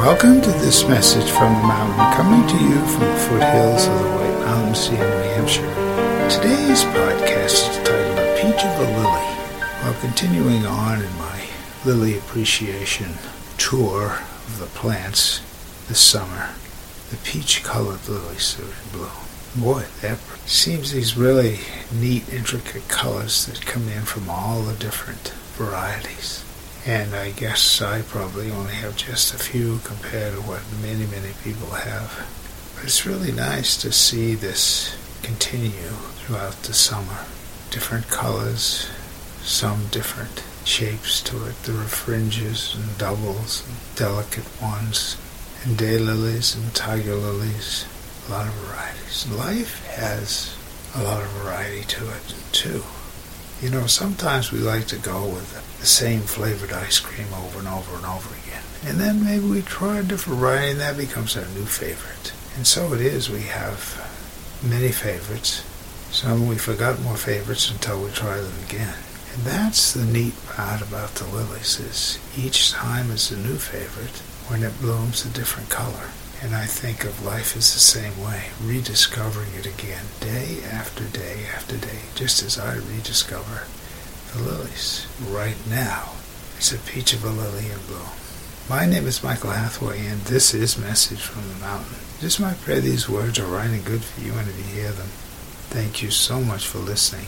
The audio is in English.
Welcome to this message from the mountain, coming to you from the foothills of the White Mountains in New Hampshire. Today's podcast is titled A Peach of a Lily. While continuing on in my lily appreciation tour of the plants this summer, the peach-colored lilies started to bloom. Boy, that seems these really neat, intricate colors that come in from all the different varieties. And I guess I probably only have just a few compared to what many, many people have. But it's really nice to see this continue throughout the summer. Different colors, some different shapes to it. There are fringes and doubles and delicate ones, and daylilies and tiger lilies. A lot of varieties. Life has a lot of variety to it, too. You know, sometimes we like to go with the same flavored ice cream over and over and over again. And then maybe we try a different variety and that becomes our new favorite. And so it is, we have many favorites. Some we forgot more favorites until we try them again. And that's the neat part about the lilies is each time it's a new favorite when it blooms a different color. And I think of life as the same way, rediscovering it again, day after day after day, just as I rediscover the lilies. Right now, it's a peach of a lily in bloom. My name is Michael Hathaway, and this is Message from the Mountain. Just my prayer these words are right and good for you and if you hear them. Thank you so much for listening.